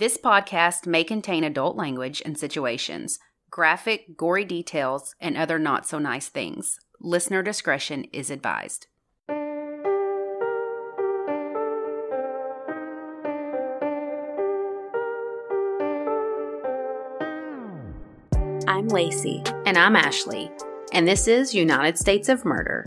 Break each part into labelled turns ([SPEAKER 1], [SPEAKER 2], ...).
[SPEAKER 1] This podcast may contain adult language and situations, graphic, gory details, and other not so nice things. Listener discretion is advised.
[SPEAKER 2] I'm Lacey.
[SPEAKER 1] And I'm Ashley, and this is United States of Murder.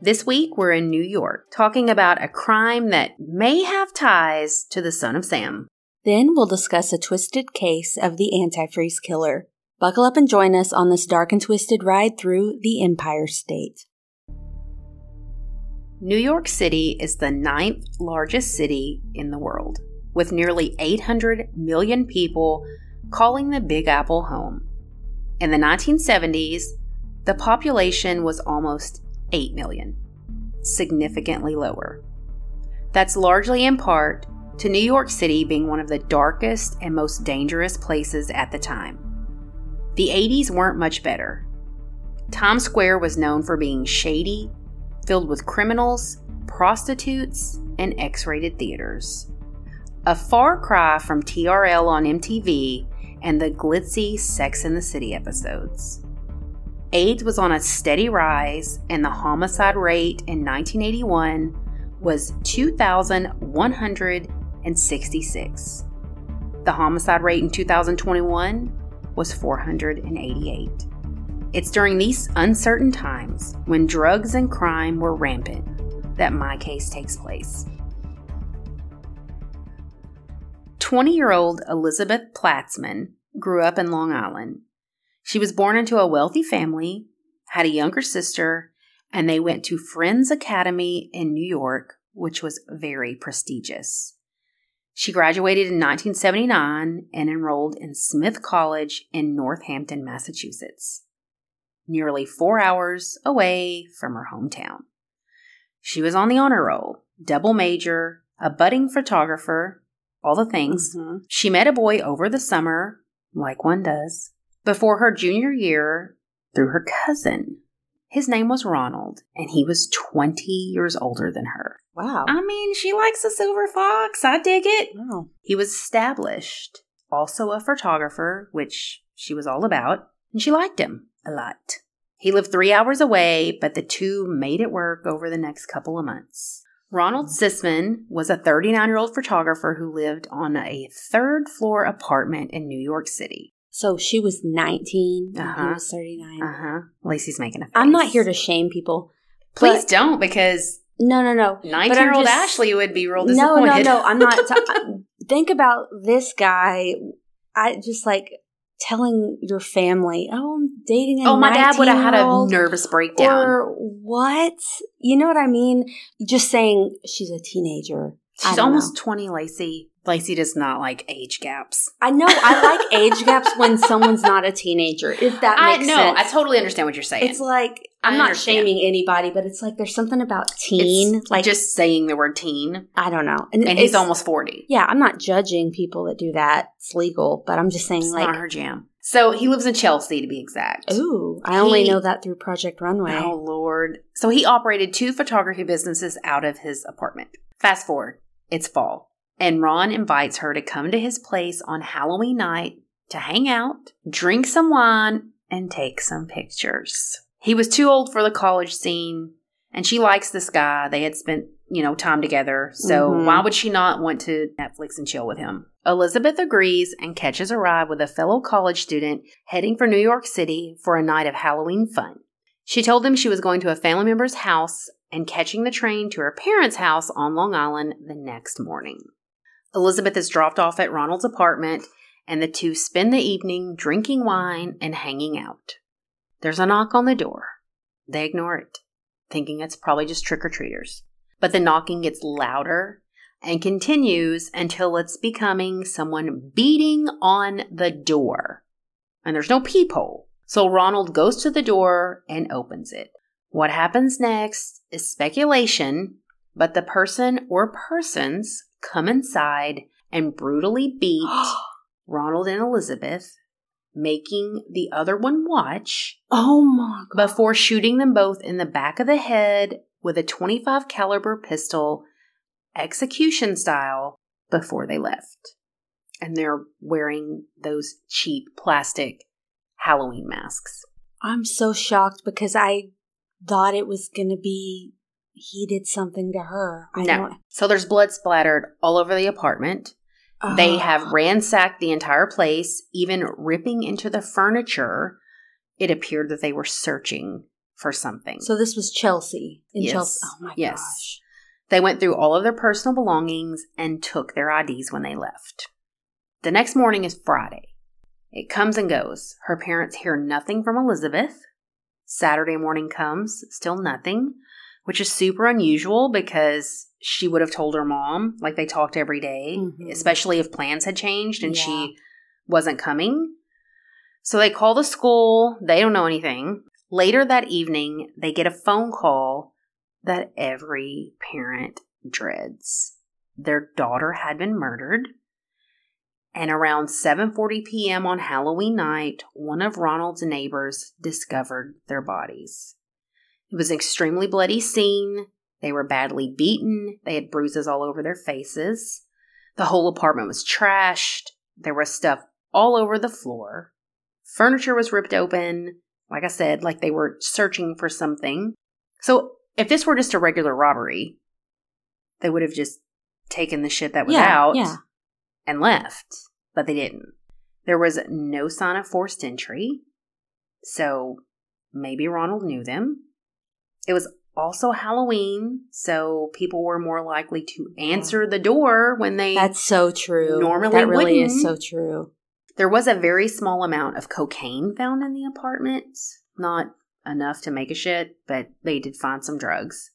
[SPEAKER 1] This week we're in New York talking about a crime that may have ties to the son of Sam.
[SPEAKER 2] Then we'll discuss a twisted case of the antifreeze killer. Buckle up and join us on this dark and twisted ride through the Empire State.
[SPEAKER 1] New York City is the ninth largest city in the world, with nearly 800 million people calling the Big Apple home. In the 1970s, the population was almost 8 million, significantly lower. That's largely in part to New York City being one of the darkest and most dangerous places at the time. The 80s weren't much better. Times Square was known for being shady, filled with criminals, prostitutes, and X rated theaters. A far cry from TRL on MTV and the glitzy Sex in the City episodes. AIDS was on a steady rise, and the homicide rate in 1981 was 2,166. The homicide rate in 2021 was 488. It's during these uncertain times when drugs and crime were rampant that my case takes place. 20 year old Elizabeth Platzman grew up in Long Island. She was born into a wealthy family, had a younger sister, and they went to Friends Academy in New York, which was very prestigious. She graduated in 1979 and enrolled in Smith College in Northampton, Massachusetts, nearly four hours away from her hometown. She was on the honor roll, double major, a budding photographer, all the things.
[SPEAKER 2] Mhm.
[SPEAKER 1] She met a boy over the summer, like one does, before her junior year through her cousin. His name was Ronald, and he was 20 years older than her.
[SPEAKER 2] Wow.
[SPEAKER 1] I mean, she likes a silver fox. I dig it.
[SPEAKER 2] wow.
[SPEAKER 1] He was established, also a photographer, which she was all about, and she liked him a lot. He lived three hours away, but the two made it work over the next couple of months. Ronald Sisman was a 39 year old photographer who lived on a third floor apartment in New York City.
[SPEAKER 2] So she was 19 and
[SPEAKER 1] Uh-huh.
[SPEAKER 2] he was 39.
[SPEAKER 1] Uh huh. Lacey's making a face.
[SPEAKER 2] I'm not here to shame people.
[SPEAKER 1] Please don't, because
[SPEAKER 2] No, no, no. Nineteen-year-old
[SPEAKER 1] Ashley would be real disappointed.
[SPEAKER 2] no, no. no. I'm not. ta- think about this guy. I just like telling your family, "Oh, I'm dating a
[SPEAKER 1] oh, my dad would have had a nervous breakdown.
[SPEAKER 2] Or what? You know what I mean? Just saying she's a teenager.
[SPEAKER 1] She's almost
[SPEAKER 2] know.
[SPEAKER 1] 20, Lacey. Lacey does not like age gaps.
[SPEAKER 2] I know. I like age gaps when someone's not a teenager. If that
[SPEAKER 1] I
[SPEAKER 2] makes
[SPEAKER 1] know.
[SPEAKER 2] sense.
[SPEAKER 1] I totally understand what you're saying.
[SPEAKER 2] It's like I'm not shaming anybody, but it's like there's something about teen.
[SPEAKER 1] It's
[SPEAKER 2] like
[SPEAKER 1] just saying the word teen,
[SPEAKER 2] I don't know.
[SPEAKER 1] and he's
[SPEAKER 2] it's-
[SPEAKER 1] almost 40.
[SPEAKER 2] Yeah, I'm not judging people that do that. It's legal, but I'm just saying
[SPEAKER 1] It's
[SPEAKER 2] like
[SPEAKER 1] not her jam. So he lives in Chelsea, to be exact.
[SPEAKER 2] Ooh, I only know that through Project Runway.
[SPEAKER 1] Oh, Lord. So he operated two photography businesses out of his apartment. Fast forward, it's fall, and Ron invites her to come to his place on Halloween night to hang out, drink some wine, and take some pictures. He was too old for the college scene, and she likes this guy. They had spent, you know, time together. So
[SPEAKER 2] Mhm.
[SPEAKER 1] why would she not want to Netflix and chill with him? Elizabeth agrees and catches a ride with a fellow college student heading for New York City for a night of Halloween fun. She told them she was going to a family member's house and catching the train to her parents' house on Long Island the next morning. Elizabeth is dropped off at Ronald's apartment, and the two spend the evening drinking wine and hanging out. There's a knock on the door. They ignore it, thinking it's probably just trick or treaters. But the knocking gets louder and continues until it's becoming someone beating on the door. And there's no peephole. So Ronald goes to the door and opens it. What happens next is speculation, but the person or persons come inside and brutally beat Ronald and Elizabeth, making the other one watch
[SPEAKER 2] oh my god.
[SPEAKER 1] before shooting them both in the back of the head with a 25 caliber pistol execution style before they left. and they're wearing those cheap plastic Halloween masks.
[SPEAKER 2] I'm so shocked because I thought it was going to be he did something to her. I
[SPEAKER 1] no.
[SPEAKER 2] don't-
[SPEAKER 1] So there's blood splattered all over the apartment. They
[SPEAKER 2] uh-huh.
[SPEAKER 1] have ransacked the entire place, even ripping into the furniture. It appeared that they were searching for something.
[SPEAKER 2] So this was Chelsea in
[SPEAKER 1] Yes.
[SPEAKER 2] Chelsea. Oh my
[SPEAKER 1] Yes.
[SPEAKER 2] gosh.
[SPEAKER 1] They went through all of their personal belongings and took their IDs when they left. The next morning is Friday. It comes and goes. Her parents hear nothing from Elizabeth. Saturday morning comes, still nothing, which is super unusual because she would have told her mom, like they talked every day,
[SPEAKER 2] Mhm.
[SPEAKER 1] especially if plans had changed and
[SPEAKER 2] Yeah.
[SPEAKER 1] she wasn't coming. So they call the school. They don't know anything. Later that evening, they get a phone call that every parent dreads. Their daughter had been murdered. And around 7:40 p.m. on Halloween night, one of Ronald's neighbors discovered their bodies. It was an extremely bloody scene. They were badly beaten. They had bruises all over their faces. The whole apartment was trashed. There was stuff all over the floor. Furniture was ripped open. Like I said, like they were searching for something. So if this were just a regular robbery, they would have just taken the shit that was
[SPEAKER 2] Yeah,
[SPEAKER 1] out
[SPEAKER 2] yeah.
[SPEAKER 1] and left. But they didn't. There was no sign of forced entry. So maybe Ronald knew them. It was also Halloween, so people were more likely to answer the door when they
[SPEAKER 2] That's so true.
[SPEAKER 1] Normally
[SPEAKER 2] that really
[SPEAKER 1] wouldn't.
[SPEAKER 2] is so true.
[SPEAKER 1] There was a very small amount of cocaine found in the apartment. Not enough to make a shit, but they did find some drugs.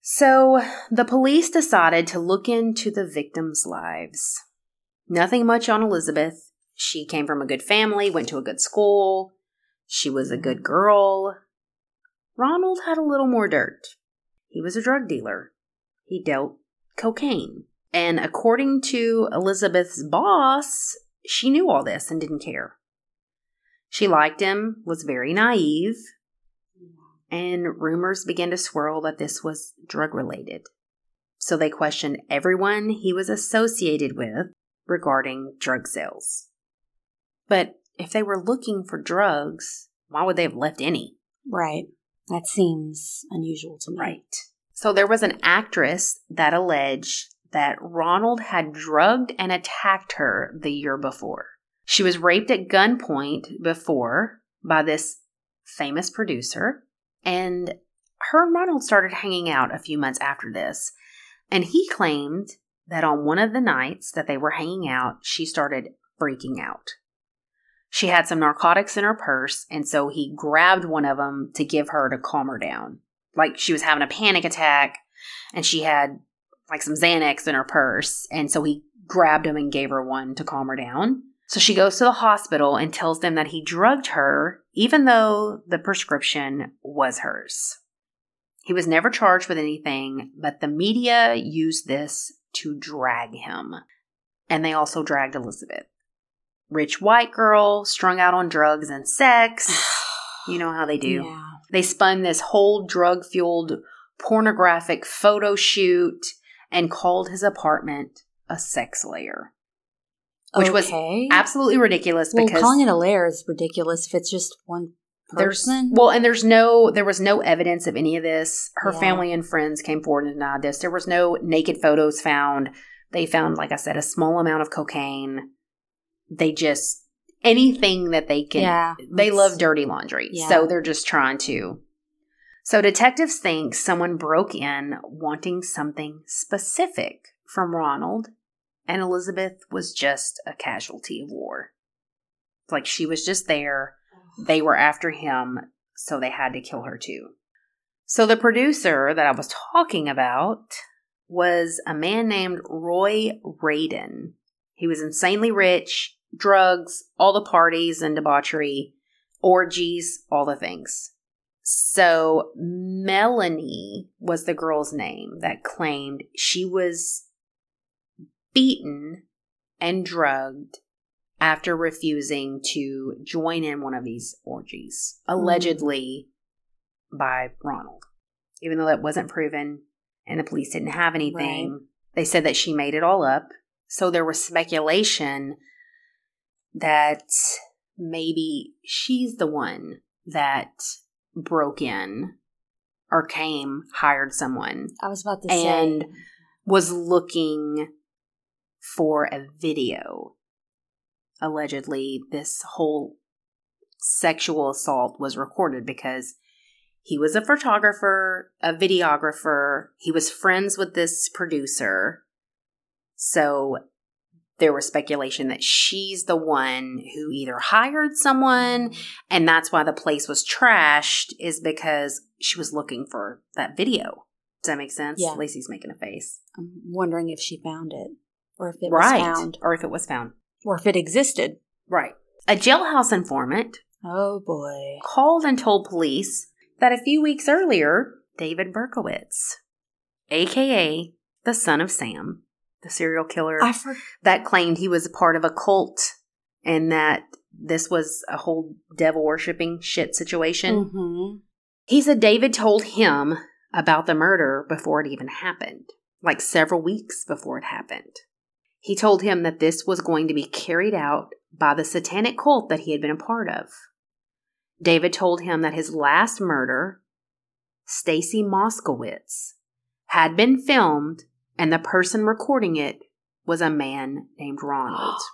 [SPEAKER 1] So the police decided to look into the victims' lives. Nothing much on Elizabeth. She came from a good family, went to a good school. She was a good girl. Ronald had a little more dirt. He was a drug dealer. He dealt cocaine. And according to Elizabeth's boss, she knew all this and didn't care. She liked him, was very naive, and rumors began to swirl that this was drug related. So they questioned everyone he was associated with regarding drug sales. But if they were looking for drugs, why would they have left any?
[SPEAKER 2] Right. That seems unusual to me.
[SPEAKER 1] Right. So there was an actress that alleged that Ronald had drugged and attacked her the year before. She was raped at gunpoint before by this famous producer, and her and Ronald started hanging out a few months after this. And he claimed that on one of the nights that they were hanging out, she started freaking out. She had some narcotics in her purse, and so he grabbed one of them to give her to calm her down. Like she was having a panic attack, and she had like some Xanax in her purse, and so he grabbed him and gave her one to calm her down. So she goes to the hospital and tells them that he drugged her, even though the prescription was hers. He was never charged with anything, but the media used this to drag him. And they also dragged Elizabeth. Rich white girl, strung out on drugs and sex. You know how they do.
[SPEAKER 2] Yeah.
[SPEAKER 1] They spun this whole drug fueled pornographic photo shoot and called his apartment a sex lair. Which was. Absolutely ridiculous
[SPEAKER 2] well,
[SPEAKER 1] because
[SPEAKER 2] calling it a lair is ridiculous if it's just one
[SPEAKER 1] there's
[SPEAKER 2] person.
[SPEAKER 1] well and there's no there was no evidence of any of this her
[SPEAKER 2] Yeah.
[SPEAKER 1] family and friends came forward and denied this there was no naked photos found they found like i said a small amount of cocaine they just anything that they can
[SPEAKER 2] yeah.
[SPEAKER 1] they love dirty laundry
[SPEAKER 2] Yeah.
[SPEAKER 1] so they're just trying to so detectives think someone broke in wanting something specific from ronald and elizabeth was just a casualty of war like she was just there they were after him, so they had to kill her too. So the producer that I was talking about was a man named Roy Radin. He was insanely rich, drugs, all the parties and debauchery, orgies, all the things. So Melanie was the girl's name that claimed she was beaten and drugged after refusing to join in one of these orgies, hmm. allegedly by Ronald. Even though that wasn't proven and the police didn't have anything, they said that she made it all up So there was speculation that maybe she's the one that broke in or came, hired someone,
[SPEAKER 2] I was about to say.
[SPEAKER 1] And-
[SPEAKER 2] say.
[SPEAKER 1] was looking for a video. Allegedly, this whole sexual assault was recorded because he was a photographer, a videographer. He was friends with this producer. So there was speculation that she's the one who either hired someone and that's why the place was trashed is because she was looking for that video. Does that make sense?
[SPEAKER 2] Yeah.
[SPEAKER 1] Lacey's making a face.
[SPEAKER 2] I'm wondering if she found it, or if it
[SPEAKER 1] right.
[SPEAKER 2] was found,
[SPEAKER 1] Or if it was found.
[SPEAKER 2] or if it existed.
[SPEAKER 1] Right. A jailhouse informant
[SPEAKER 2] Oh boy.
[SPEAKER 1] called and told police that a few weeks earlier, David Berkowitz, aka the son of Sam, the serial killer
[SPEAKER 2] for-
[SPEAKER 1] that claimed he was a part of a cult and that this was a whole devil worshipping shit situation.
[SPEAKER 2] Mhm.
[SPEAKER 1] He said David told him about the murder before it even happened, like several weeks before it happened. He told him that this was going to be carried out by the satanic cult that he had been a part of. David told him that his last murder, Stacy Moskowitz, had been filmed and the person recording it was a man named Ronald.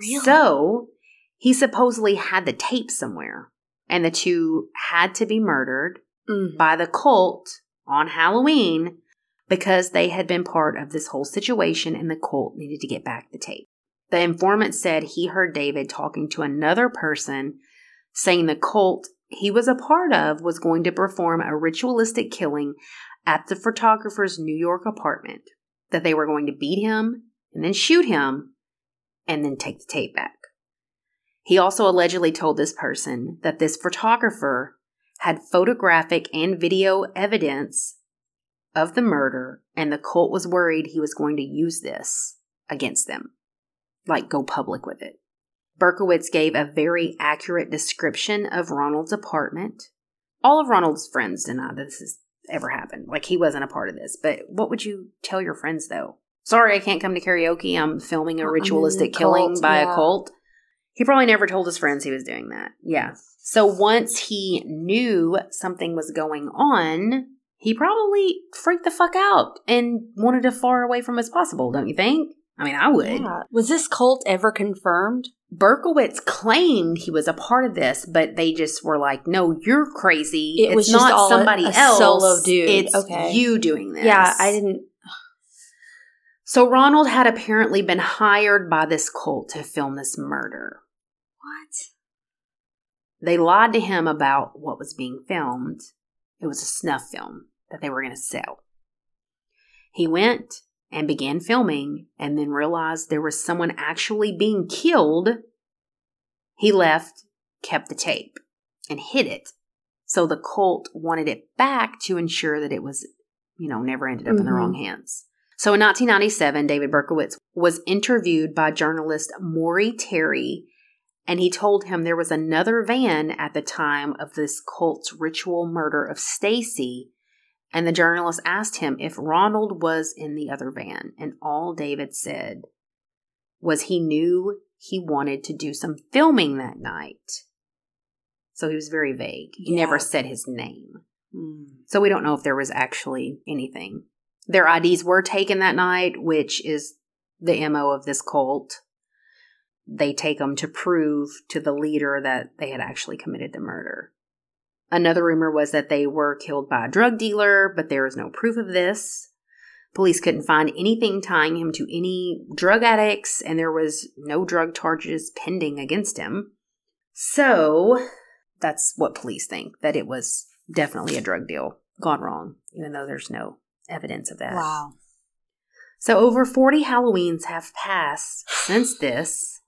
[SPEAKER 2] Really?
[SPEAKER 1] So he supposedly had the tape somewhere, and the two had to be murdered
[SPEAKER 2] Mhm.
[SPEAKER 1] by the cult on Halloween because they had been part of this whole situation and the cult needed to get back the tape. The informant said he heard David talking to another person saying the cult he was a part of was going to perform a ritualistic killing at the photographer's New York apartment, that they were going to beat him and then shoot him and then take the tape back. He also allegedly told this person that this photographer had photographic and video evidence of the murder, and the cult was worried he was going to use this against them, like go public with it. Berkowitz gave a very accurate description of Ronald's apartment. All of Ronald's friends deny this has ever happened. Like he wasn't a part of this. But what would you tell your friends though? Sorry, I can't come to karaoke. I'm filming a ritualistic
[SPEAKER 2] a
[SPEAKER 1] killing
[SPEAKER 2] cult,
[SPEAKER 1] by
[SPEAKER 2] yeah.
[SPEAKER 1] a cult. He probably never told his friends he was doing that. Yeah. So once he knew something was going on, he probably freaked the fuck out and wanted as far away from as possible, don't you think? I mean, I would.
[SPEAKER 2] Yeah. Was this cult ever confirmed?
[SPEAKER 1] Berkowitz claimed he was a part of this, but they just were like, "No, you're crazy.
[SPEAKER 2] It
[SPEAKER 1] it's
[SPEAKER 2] was
[SPEAKER 1] not
[SPEAKER 2] all a-
[SPEAKER 1] somebody
[SPEAKER 2] a
[SPEAKER 1] else.
[SPEAKER 2] solo dude.
[SPEAKER 1] It's
[SPEAKER 2] Okay.
[SPEAKER 1] you doing this."
[SPEAKER 2] Yeah, I didn't.
[SPEAKER 1] So Ronald had apparently been hired by this cult to film this murder.
[SPEAKER 2] What?
[SPEAKER 1] They lied to him about what was being filmed. It was a snuff film that they were going to sell. He went and began filming and then realized there was someone actually being killed. He left, kept the tape, and hid it. So the cult wanted it back to ensure that it was, you know, never ended up in the
[SPEAKER 2] Mhm.
[SPEAKER 1] wrong hands. So in 1997, David Berkowitz was interviewed by journalist Maury Terry and he told him there was another van at the time of this cult's ritual murder of Stacy. And the journalist asked him if Ronald was in the other van. And all David said was he knew he wanted to do some filming that night. So he was very vague. He
[SPEAKER 2] Yeah.
[SPEAKER 1] never said his name.
[SPEAKER 2] Hmm.
[SPEAKER 1] So we don't know if there was actually anything. Their IDs were taken that night, which is the MO of this cult. They take them to prove to the leader that they had actually committed the murder. Another rumor was that they were killed by a drug dealer, but there is no proof of this. Police couldn't find anything tying him to any drug addicts, and there was no drug charges pending against him. So, that's what police think that it was definitely a drug deal gone wrong, even though there's no evidence of that.
[SPEAKER 2] Wow.
[SPEAKER 1] So over 40 Halloweens have passed since this,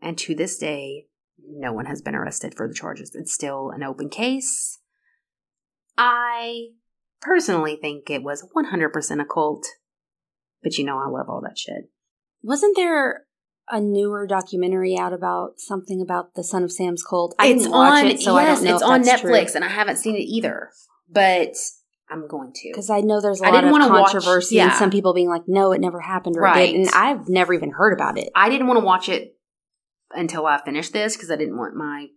[SPEAKER 1] and to this day, no one has been arrested for the charges. It's still an open case. I personally think it was 100% a cult, but you know I love all that shit.
[SPEAKER 2] Wasn't there a newer documentary out about something about the Son of Sam's cult? I
[SPEAKER 1] it's
[SPEAKER 2] didn't watch
[SPEAKER 1] on
[SPEAKER 2] it, so I
[SPEAKER 1] yes,
[SPEAKER 2] don't know
[SPEAKER 1] it's on Netflix,
[SPEAKER 2] true.
[SPEAKER 1] and I haven't seen it either. But I'm going to.
[SPEAKER 2] Because I know there's a lot of
[SPEAKER 1] wanna watch-
[SPEAKER 2] controversy
[SPEAKER 1] yeah.
[SPEAKER 2] and some people being like, no, it never happened or
[SPEAKER 1] Right.
[SPEAKER 2] And I've never even heard about it.
[SPEAKER 1] I didn't want to watch it until I finished this because I didn't want my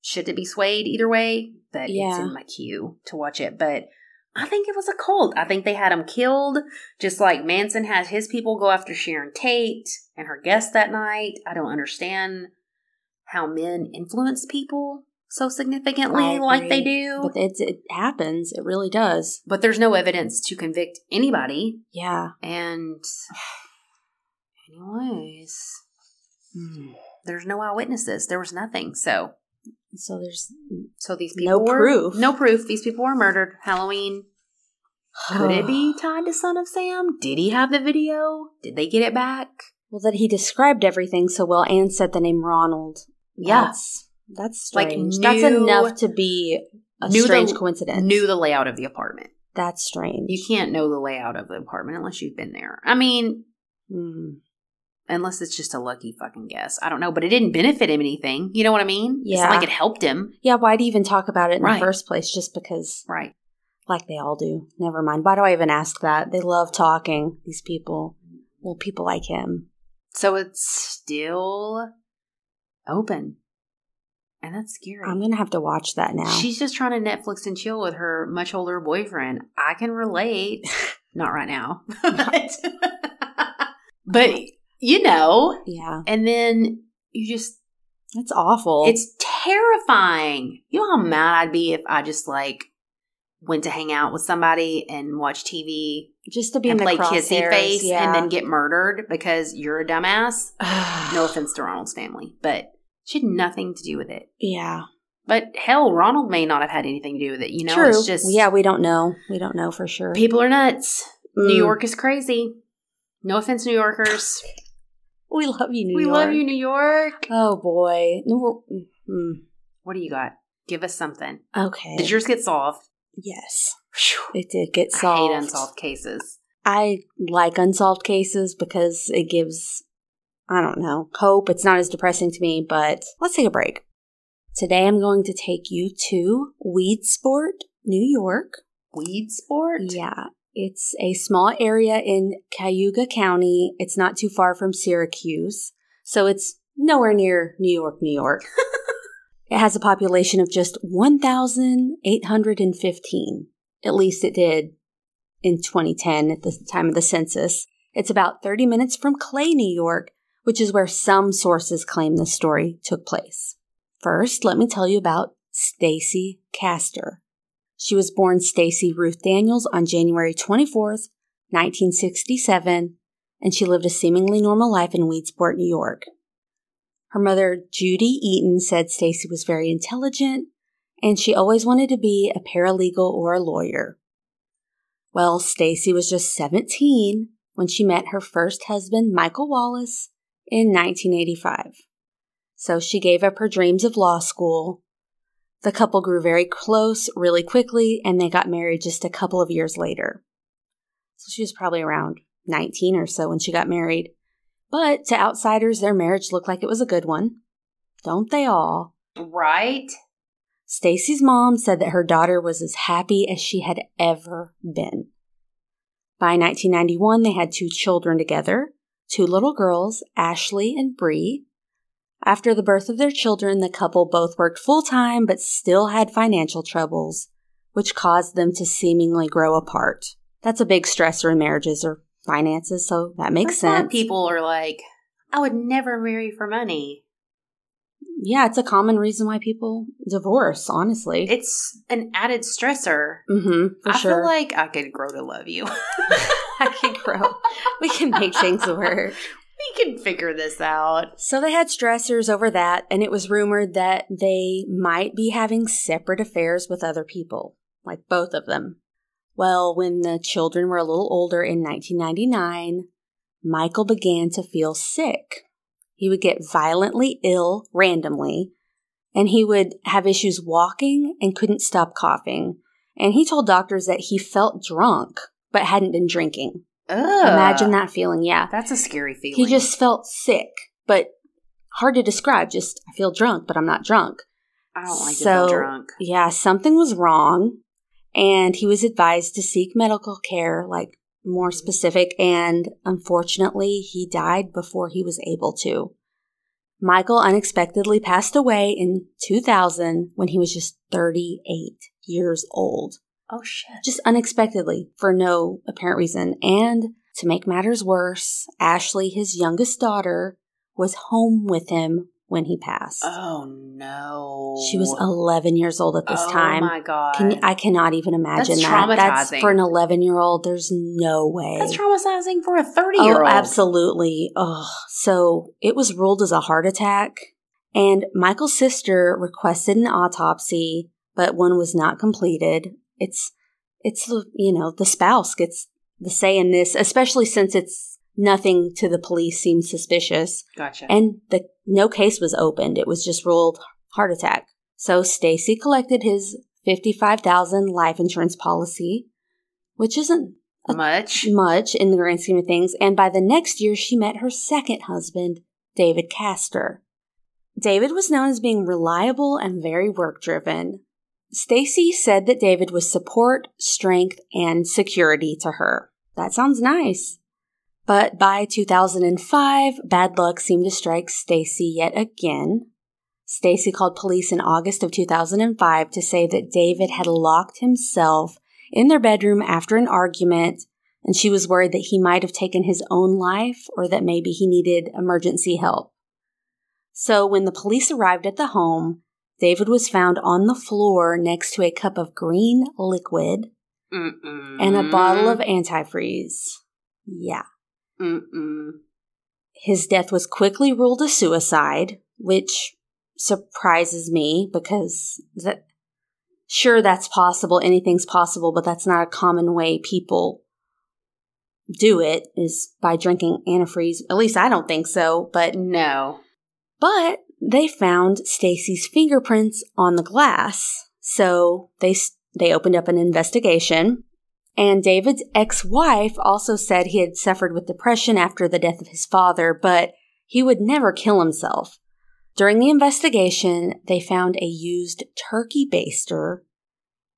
[SPEAKER 1] shit to be swayed either way. But
[SPEAKER 2] yeah.
[SPEAKER 1] it's in my queue to watch it. But I think it was a cult. I think they had him killed, just like Manson had his people go after Sharon Tate and her guest that night. I don't understand how men influence people so significantly like they do.
[SPEAKER 2] But it's, it happens. It really does.
[SPEAKER 1] but there's no evidence to convict anybody.
[SPEAKER 2] Yeah.
[SPEAKER 1] And, anyways,
[SPEAKER 2] Hmm.
[SPEAKER 1] There's no eyewitnesses. There was nothing. So,
[SPEAKER 2] So there's
[SPEAKER 1] so these
[SPEAKER 2] No
[SPEAKER 1] people were,
[SPEAKER 2] proof.
[SPEAKER 1] No proof. These people were murdered. Halloween. Could it be tied to Son of Sam? Did he have the video? Did they get it back?
[SPEAKER 2] Well, that he described everything so well and said the name Ronald.
[SPEAKER 1] Yeah.
[SPEAKER 2] That's, that's
[SPEAKER 1] Like,
[SPEAKER 2] strange. that's enough to be a
[SPEAKER 1] knew the-
[SPEAKER 2] strange coincidence.
[SPEAKER 1] Knew the layout of the apartment.
[SPEAKER 2] That's strange.
[SPEAKER 1] You can't know the layout of the apartment unless you've been there. I mean,
[SPEAKER 2] Hmm.
[SPEAKER 1] Unless it's just a lucky fucking guess. I don't know, but it didn't benefit him anything. You know what I mean? It's
[SPEAKER 2] Yeah.
[SPEAKER 1] not like it helped him.
[SPEAKER 2] Yeah, why'd even talk about it in
[SPEAKER 1] Right.
[SPEAKER 2] the first place? Just because,
[SPEAKER 1] Right.
[SPEAKER 2] like they all do. Never mind. Why do I even ask that? They love talking, these people. Well, people like him.
[SPEAKER 1] So it's still open. And that's scary.
[SPEAKER 2] I'm going to have to watch that now.
[SPEAKER 1] She's just trying to Netflix and chill with her much older boyfriend. I can relate. Not right now. but, but, you know,
[SPEAKER 2] yeah,
[SPEAKER 1] and then you just,
[SPEAKER 2] that's awful.
[SPEAKER 1] it's terrifying. You know how mad I'd be if I just like went to hang out with somebody and watch TV
[SPEAKER 2] just to be
[SPEAKER 1] and
[SPEAKER 2] in the
[SPEAKER 1] play kissy face
[SPEAKER 2] yeah.
[SPEAKER 1] and then get murdered because you're a dumbass. No offense to Ronald's family, but she had nothing to do with it.
[SPEAKER 2] yeah,
[SPEAKER 1] But hell, Ronald may not have had anything to do with it. You know,
[SPEAKER 2] true.
[SPEAKER 1] it's just
[SPEAKER 2] yeah, we don't know. We don't know for sure.
[SPEAKER 1] people are nuts. New
[SPEAKER 2] Mm.
[SPEAKER 1] York is crazy. No offense, New Yorkers.
[SPEAKER 2] We love you, New
[SPEAKER 1] we
[SPEAKER 2] York.
[SPEAKER 1] We love you, New York.
[SPEAKER 2] Oh boy. New mm,
[SPEAKER 1] What do you got? Give us something.
[SPEAKER 2] Okay.
[SPEAKER 1] Did yours get solved?
[SPEAKER 2] yes,
[SPEAKER 1] Phew.
[SPEAKER 2] it did get solved.
[SPEAKER 1] I hate unsolved cases.
[SPEAKER 2] I like unsolved cases because it gives, I don't know, hope. It's not as depressing to me, but let's take a break. Today I'm going to take you to Weedsport, New York.
[SPEAKER 1] Weed sport?
[SPEAKER 2] Yeah. It's a small area in Cayuga County. It's not too far from Syracuse. So it's nowhere near New York, New York. it has a population of just 1,815. At least it did in 2010 at the time of the census. It's about 30 minutes from Clay, New York, which is where some sources claim the story took place. First, let me tell you about Stacy Castor. She was born Stacy Ruth Daniels on January 24th, 1967, and she lived a seemingly normal life in Weedsport, New York. Her mother, Judy Eaton, said Stacy was very intelligent and she always wanted to be a paralegal or a lawyer. Well, Stacy was just 17 when she met her first husband, Michael Wallace, in 1985. So she gave up her dreams of law school the couple grew very close really quickly and they got married just a couple of years later. So she was probably around 19 or so when she got married. But to outsiders, their marriage looked like it was a good one. Don't they all?
[SPEAKER 1] Right?
[SPEAKER 2] Stacy's mom said that her daughter was as happy as she had ever been. By 1991, they had two children together, two little girls, Ashley and Bree. After the birth of their children, the couple both worked full time but still had financial troubles, which caused them to seemingly grow apart. That's a big stressor in marriages or finances, so that makes
[SPEAKER 1] That's
[SPEAKER 2] sense.
[SPEAKER 1] people are like, I would never marry for money.
[SPEAKER 2] yeah, it's a common reason why people divorce, honestly.
[SPEAKER 1] It's an added stressor.
[SPEAKER 2] mm-hmm, for
[SPEAKER 1] I
[SPEAKER 2] sure.
[SPEAKER 1] feel like I could grow to love you.
[SPEAKER 2] I can grow. We can make things work.
[SPEAKER 1] can figure this out.
[SPEAKER 2] So they had stressors over that, and it was rumored that they might be having separate affairs with other people, like both of them. Well, when the children were a little older in 1999, Michael began to feel sick. He would get violently ill randomly, and he would have issues walking and couldn't stop coughing. And he told doctors that he felt drunk, but hadn't been drinking.
[SPEAKER 1] Ugh.
[SPEAKER 2] Imagine that feeling, yeah.
[SPEAKER 1] That's a scary feeling.
[SPEAKER 2] He just felt sick, but hard to describe. Just, I feel drunk, but I'm not drunk.
[SPEAKER 1] I don't like
[SPEAKER 2] so,
[SPEAKER 1] to feel drunk.
[SPEAKER 2] Yeah, something was wrong. and he was advised to seek medical care, like more specific, and unfortunately, he died before he was able to. Michael unexpectedly passed away in 2000 when he was just 38 years old.
[SPEAKER 1] Oh shit.
[SPEAKER 2] Just unexpectedly for no apparent reason. And to make matters worse, Ashley, his youngest daughter, was home with him when he passed.
[SPEAKER 1] Oh no.
[SPEAKER 2] She was 11 years old at this
[SPEAKER 1] oh,
[SPEAKER 2] time.
[SPEAKER 1] Oh my god.
[SPEAKER 2] Can, I cannot even imagine
[SPEAKER 1] That's
[SPEAKER 2] that. That's
[SPEAKER 1] traumatizing.
[SPEAKER 2] for an 11 year old. There's no way.
[SPEAKER 1] That's traumatizing for a 30 year
[SPEAKER 2] Oh,
[SPEAKER 1] old.
[SPEAKER 2] absolutely. Oh, so it was ruled as a heart attack, and Michael's sister requested an autopsy, but one was not completed. It's, it's the you know the spouse gets the say in this, especially since it's nothing to the police seems suspicious,
[SPEAKER 1] Gotcha.
[SPEAKER 2] and the no case was opened. It was just ruled heart attack. So Stacy collected his fifty-five thousand life insurance policy, which isn't
[SPEAKER 1] Much.
[SPEAKER 2] much in the grand scheme of things, and by the next year she met her second husband, David Castor. David was known as being reliable and very work driven. Stacy said that David was support, strength, and security to her. That sounds nice. But by 2005, bad luck seemed to strike Stacy yet again. Stacy called police in August of 2005 to say that David had locked himself in their bedroom after an argument, and she was worried that he might have taken his own life or that maybe he needed emergency help. So when the police arrived at the home, David was found on the floor next to a cup of green liquid
[SPEAKER 1] Mm-mm.
[SPEAKER 2] and a bottle of antifreeze. Yeah.
[SPEAKER 1] Mm-mm.
[SPEAKER 2] His death was quickly ruled a suicide, which surprises me because that sure that's possible, anything's possible, but that's not a common way people do it is by drinking antifreeze. At least I don't think so, but
[SPEAKER 1] No.
[SPEAKER 2] but they found Stacy's fingerprints on the glass. So they they opened up an investigation. And David's ex-wife also said he had suffered with depression after the death of his father, but he would never kill himself. During the investigation, they found a used turkey baster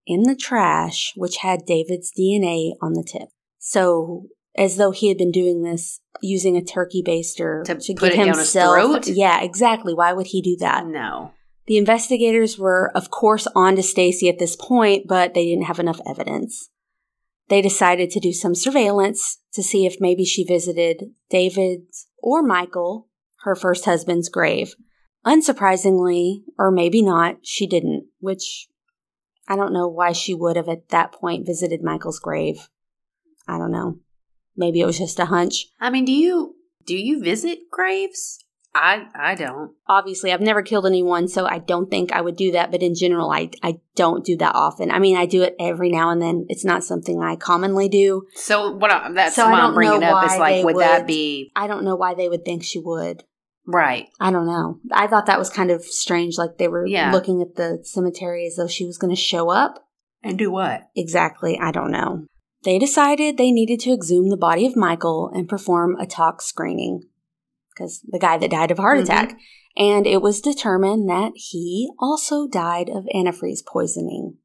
[SPEAKER 2] in the trash, which had David's DNA on the tip. So, as though he had been doing this using a turkey baster
[SPEAKER 1] To
[SPEAKER 2] to,
[SPEAKER 1] put
[SPEAKER 2] give
[SPEAKER 1] it down his
[SPEAKER 2] himself.
[SPEAKER 1] throat?
[SPEAKER 2] Yeah, exactly. Why would he do that?
[SPEAKER 1] No.
[SPEAKER 2] The investigators were, of course, on to Stacy at this point, but they didn't have enough evidence. They decided to do some surveillance to see if maybe she visited David's or Michael, her first husband's grave. Unsurprisingly, or maybe not, she didn't, which I don't know why she would have at that point visited Michael's grave. I don't know. Maybe it was just a hunch.
[SPEAKER 1] I mean, do you do you visit graves? I I don't.
[SPEAKER 2] obviously I've never killed anyone, so I don't think I would do that. But in general, I I don't do that often. I mean, I do it every now and then. It's not something I commonly do.
[SPEAKER 1] So what? I, that's
[SPEAKER 2] So
[SPEAKER 1] why I'm bringing up. Is like,
[SPEAKER 2] they
[SPEAKER 1] would, that be
[SPEAKER 2] I don't know why they would think she would.
[SPEAKER 1] right?
[SPEAKER 2] I don't know. I thought that was kind of strange. Like they were
[SPEAKER 1] Yeah.
[SPEAKER 2] looking at the cemetery as though she was going to show up.
[SPEAKER 1] And do what?
[SPEAKER 2] Exactly. I don't know. They decided they needed to exhume the body of Michael and perform a tox screening because the guy that died of a heart
[SPEAKER 1] Mhm.
[SPEAKER 2] attack. And it was determined that he also died of antifreeze poisoning.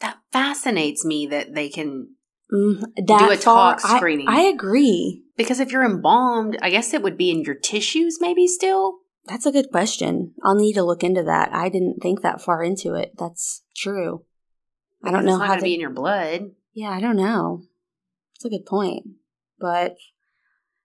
[SPEAKER 1] That fascinates me that they can
[SPEAKER 2] Mm, that
[SPEAKER 1] a
[SPEAKER 2] far-
[SPEAKER 1] tox screening.
[SPEAKER 2] I, agree.
[SPEAKER 1] because if you're embalmed, I guess it would be in your tissues, maybe still.
[SPEAKER 2] That's a good question. I'll need to look into that. I didn't think that far into it. That's true. I don't know
[SPEAKER 1] it's not
[SPEAKER 2] how
[SPEAKER 1] to
[SPEAKER 2] they-
[SPEAKER 1] be in your blood.
[SPEAKER 2] Yeah, I don't know. It's a good point. But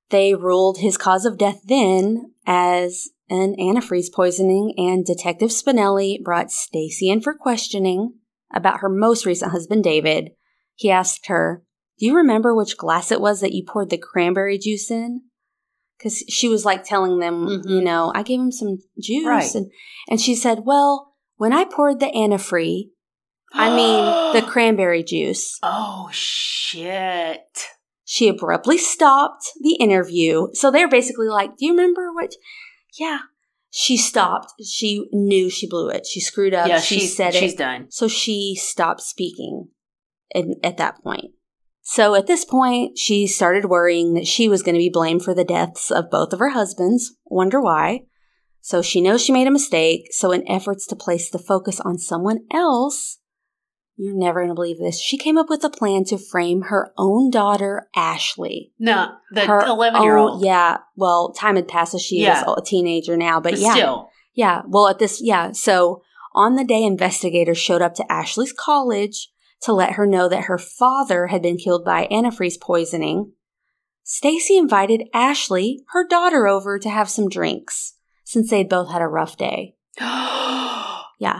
[SPEAKER 2] they ruled his cause of death then as an antifreeze poisoning, and Detective Spinelli brought Stacy in for questioning about her most recent husband, David. He asked her, Do you remember which glass it was that you poured the cranberry juice in? Because she was like telling them,
[SPEAKER 1] Mhm.
[SPEAKER 2] you know, I gave him some juice.
[SPEAKER 1] Right.
[SPEAKER 2] And, and she said, Well, when I poured the antifree, I mean the cranberry juice,
[SPEAKER 1] Oh shit!
[SPEAKER 2] she abruptly stopped the interview. So they're basically like, Do you remember what? Yeah. She stopped. She knew she blew it. She screwed up.
[SPEAKER 1] yeah,
[SPEAKER 2] she
[SPEAKER 1] she's
[SPEAKER 2] said
[SPEAKER 1] she's
[SPEAKER 2] it.
[SPEAKER 1] done.
[SPEAKER 2] So she stopped speaking in, at that point. So at this point, she started worrying that she was going to be blamed for the deaths of both of her husbands. Wonder why. So she knows she made a mistake. So in efforts to place the focus on someone else, You're never going to believe this. She came up with a plan to frame her own daughter, Ashley.
[SPEAKER 1] No, the
[SPEAKER 2] Her
[SPEAKER 1] 11 year old.
[SPEAKER 2] Yeah. Well, time had passed, so she
[SPEAKER 1] Yeah.
[SPEAKER 2] is a teenager now. But,
[SPEAKER 1] But
[SPEAKER 2] yeah.
[SPEAKER 1] still.
[SPEAKER 2] Yeah. Well, at this, yeah. So on the day investigators showed up to Ashley's college to let her know that her father had been killed by antifreeze poisoning, Stacy invited Ashley, her daughter, over to have some drinks since they'd both had a rough day. Yeah.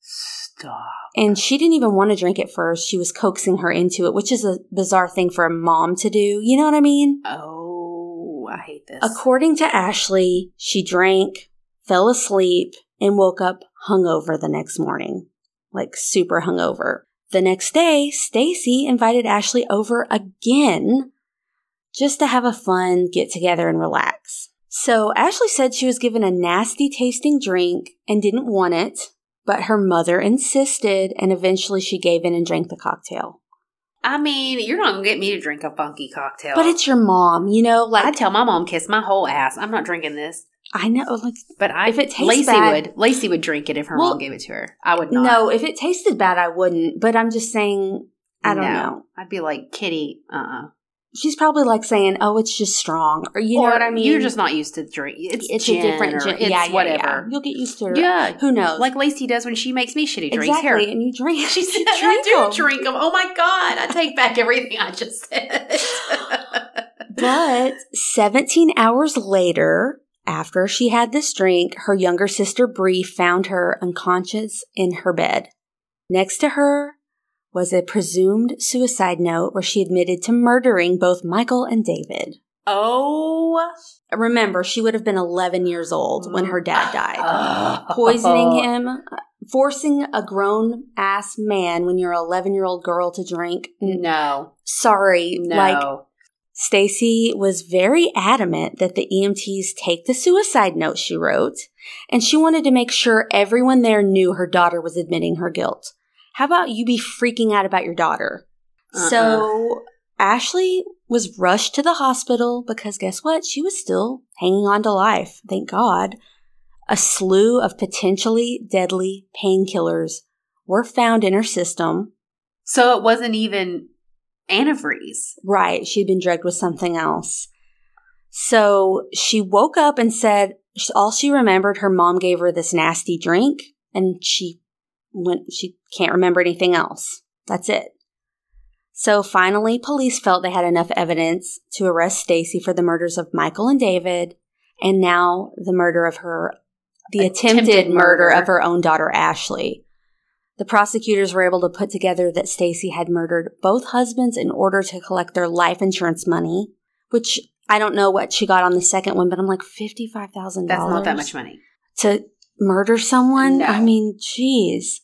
[SPEAKER 1] Stop.
[SPEAKER 2] And she didn't even want to drink it first. She was coaxing her into it, which is a bizarre thing for a mom to do. You know what I mean?
[SPEAKER 1] Oh, I hate this.
[SPEAKER 2] According to Ashley, she drank, fell asleep, and woke up hungover the next morning. Like super hungover. The next day, Stacy invited Ashley over again just to have a fun get together and relax. So Ashley said she was given a nasty tasting drink and didn't want it, but her mother insisted and eventually she gave in and drank the cocktail.
[SPEAKER 1] I mean, you're not to get me to drink a funky cocktail.
[SPEAKER 2] But it's your mom, you know, like
[SPEAKER 1] I'd tell my mom, kiss my whole ass. I'm not drinking this.
[SPEAKER 2] I know like
[SPEAKER 1] But I,
[SPEAKER 2] If it tastes
[SPEAKER 1] Lacey
[SPEAKER 2] bad-
[SPEAKER 1] would, Lacey would drink it if her
[SPEAKER 2] Well,
[SPEAKER 1] mom gave it to her. I would not.
[SPEAKER 2] No, if it tasted bad, I wouldn't. But I'm just saying, I don't
[SPEAKER 1] No.
[SPEAKER 2] know.
[SPEAKER 1] I'd be like, Kitty, uh, uh
[SPEAKER 2] She's probably like saying, "Oh, it's just strong," or you know what I mean.
[SPEAKER 1] You're just not used to drink. It's,
[SPEAKER 2] it's a different,
[SPEAKER 1] or
[SPEAKER 2] gin-
[SPEAKER 1] It's
[SPEAKER 2] yeah, yeah,
[SPEAKER 1] whatever.
[SPEAKER 2] yeah. You'll get used to it.
[SPEAKER 1] Yeah.
[SPEAKER 2] who knows?
[SPEAKER 1] Like Lacey does when she makes me shitty drinks.
[SPEAKER 2] exactly,
[SPEAKER 1] Here.
[SPEAKER 2] and you drink.
[SPEAKER 1] She said, I do
[SPEAKER 2] 'em.
[SPEAKER 1] drink them. Oh my God. I take back everything I just said.
[SPEAKER 2] But 17 hours later, after she had this drink, her younger sister Bree found her unconscious in her bed. Next to her was a presumed suicide note where she admitted to murdering both Michael and David.
[SPEAKER 1] oh.
[SPEAKER 2] Remember, she would have been 11 years old when her dad died.
[SPEAKER 1] Oh.
[SPEAKER 2] Poisoning him, forcing a grown ass man when you're an 11 year old girl to drink.
[SPEAKER 1] No.
[SPEAKER 2] Sorry,
[SPEAKER 1] No.
[SPEAKER 2] like Stacy was very adamant that the EMTs take the suicide note she wrote, and she wanted to make sure everyone there knew her daughter was admitting her guilt. How about you be freaking out about your daughter?
[SPEAKER 1] Uh-uh.
[SPEAKER 2] So Ashley was rushed to the hospital because guess what? She was still hanging on to life, thank God. A slew of potentially deadly painkillers were found in her system.
[SPEAKER 1] so it wasn't even antifreeze.
[SPEAKER 2] Right. She'd been drugged with something else. So she woke up and said all she remembered her mom gave her this nasty drink and she went she can't remember anything else. That's it. So finally police felt they had enough evidence to arrest Stacy for the murders of Michael and David and now the murder of her the attempted,
[SPEAKER 1] Attempted
[SPEAKER 2] murder
[SPEAKER 1] murder.
[SPEAKER 2] of her own daughter Ashley. The prosecutors were able to put together that Stacy had murdered both husbands in order to collect their life insurance money, which I don't know what she got on the second one, but I'm like fifty five
[SPEAKER 1] thousand
[SPEAKER 2] dollars.
[SPEAKER 1] That's not that much money.
[SPEAKER 2] to murder someone.
[SPEAKER 1] No.
[SPEAKER 2] I mean, jeez.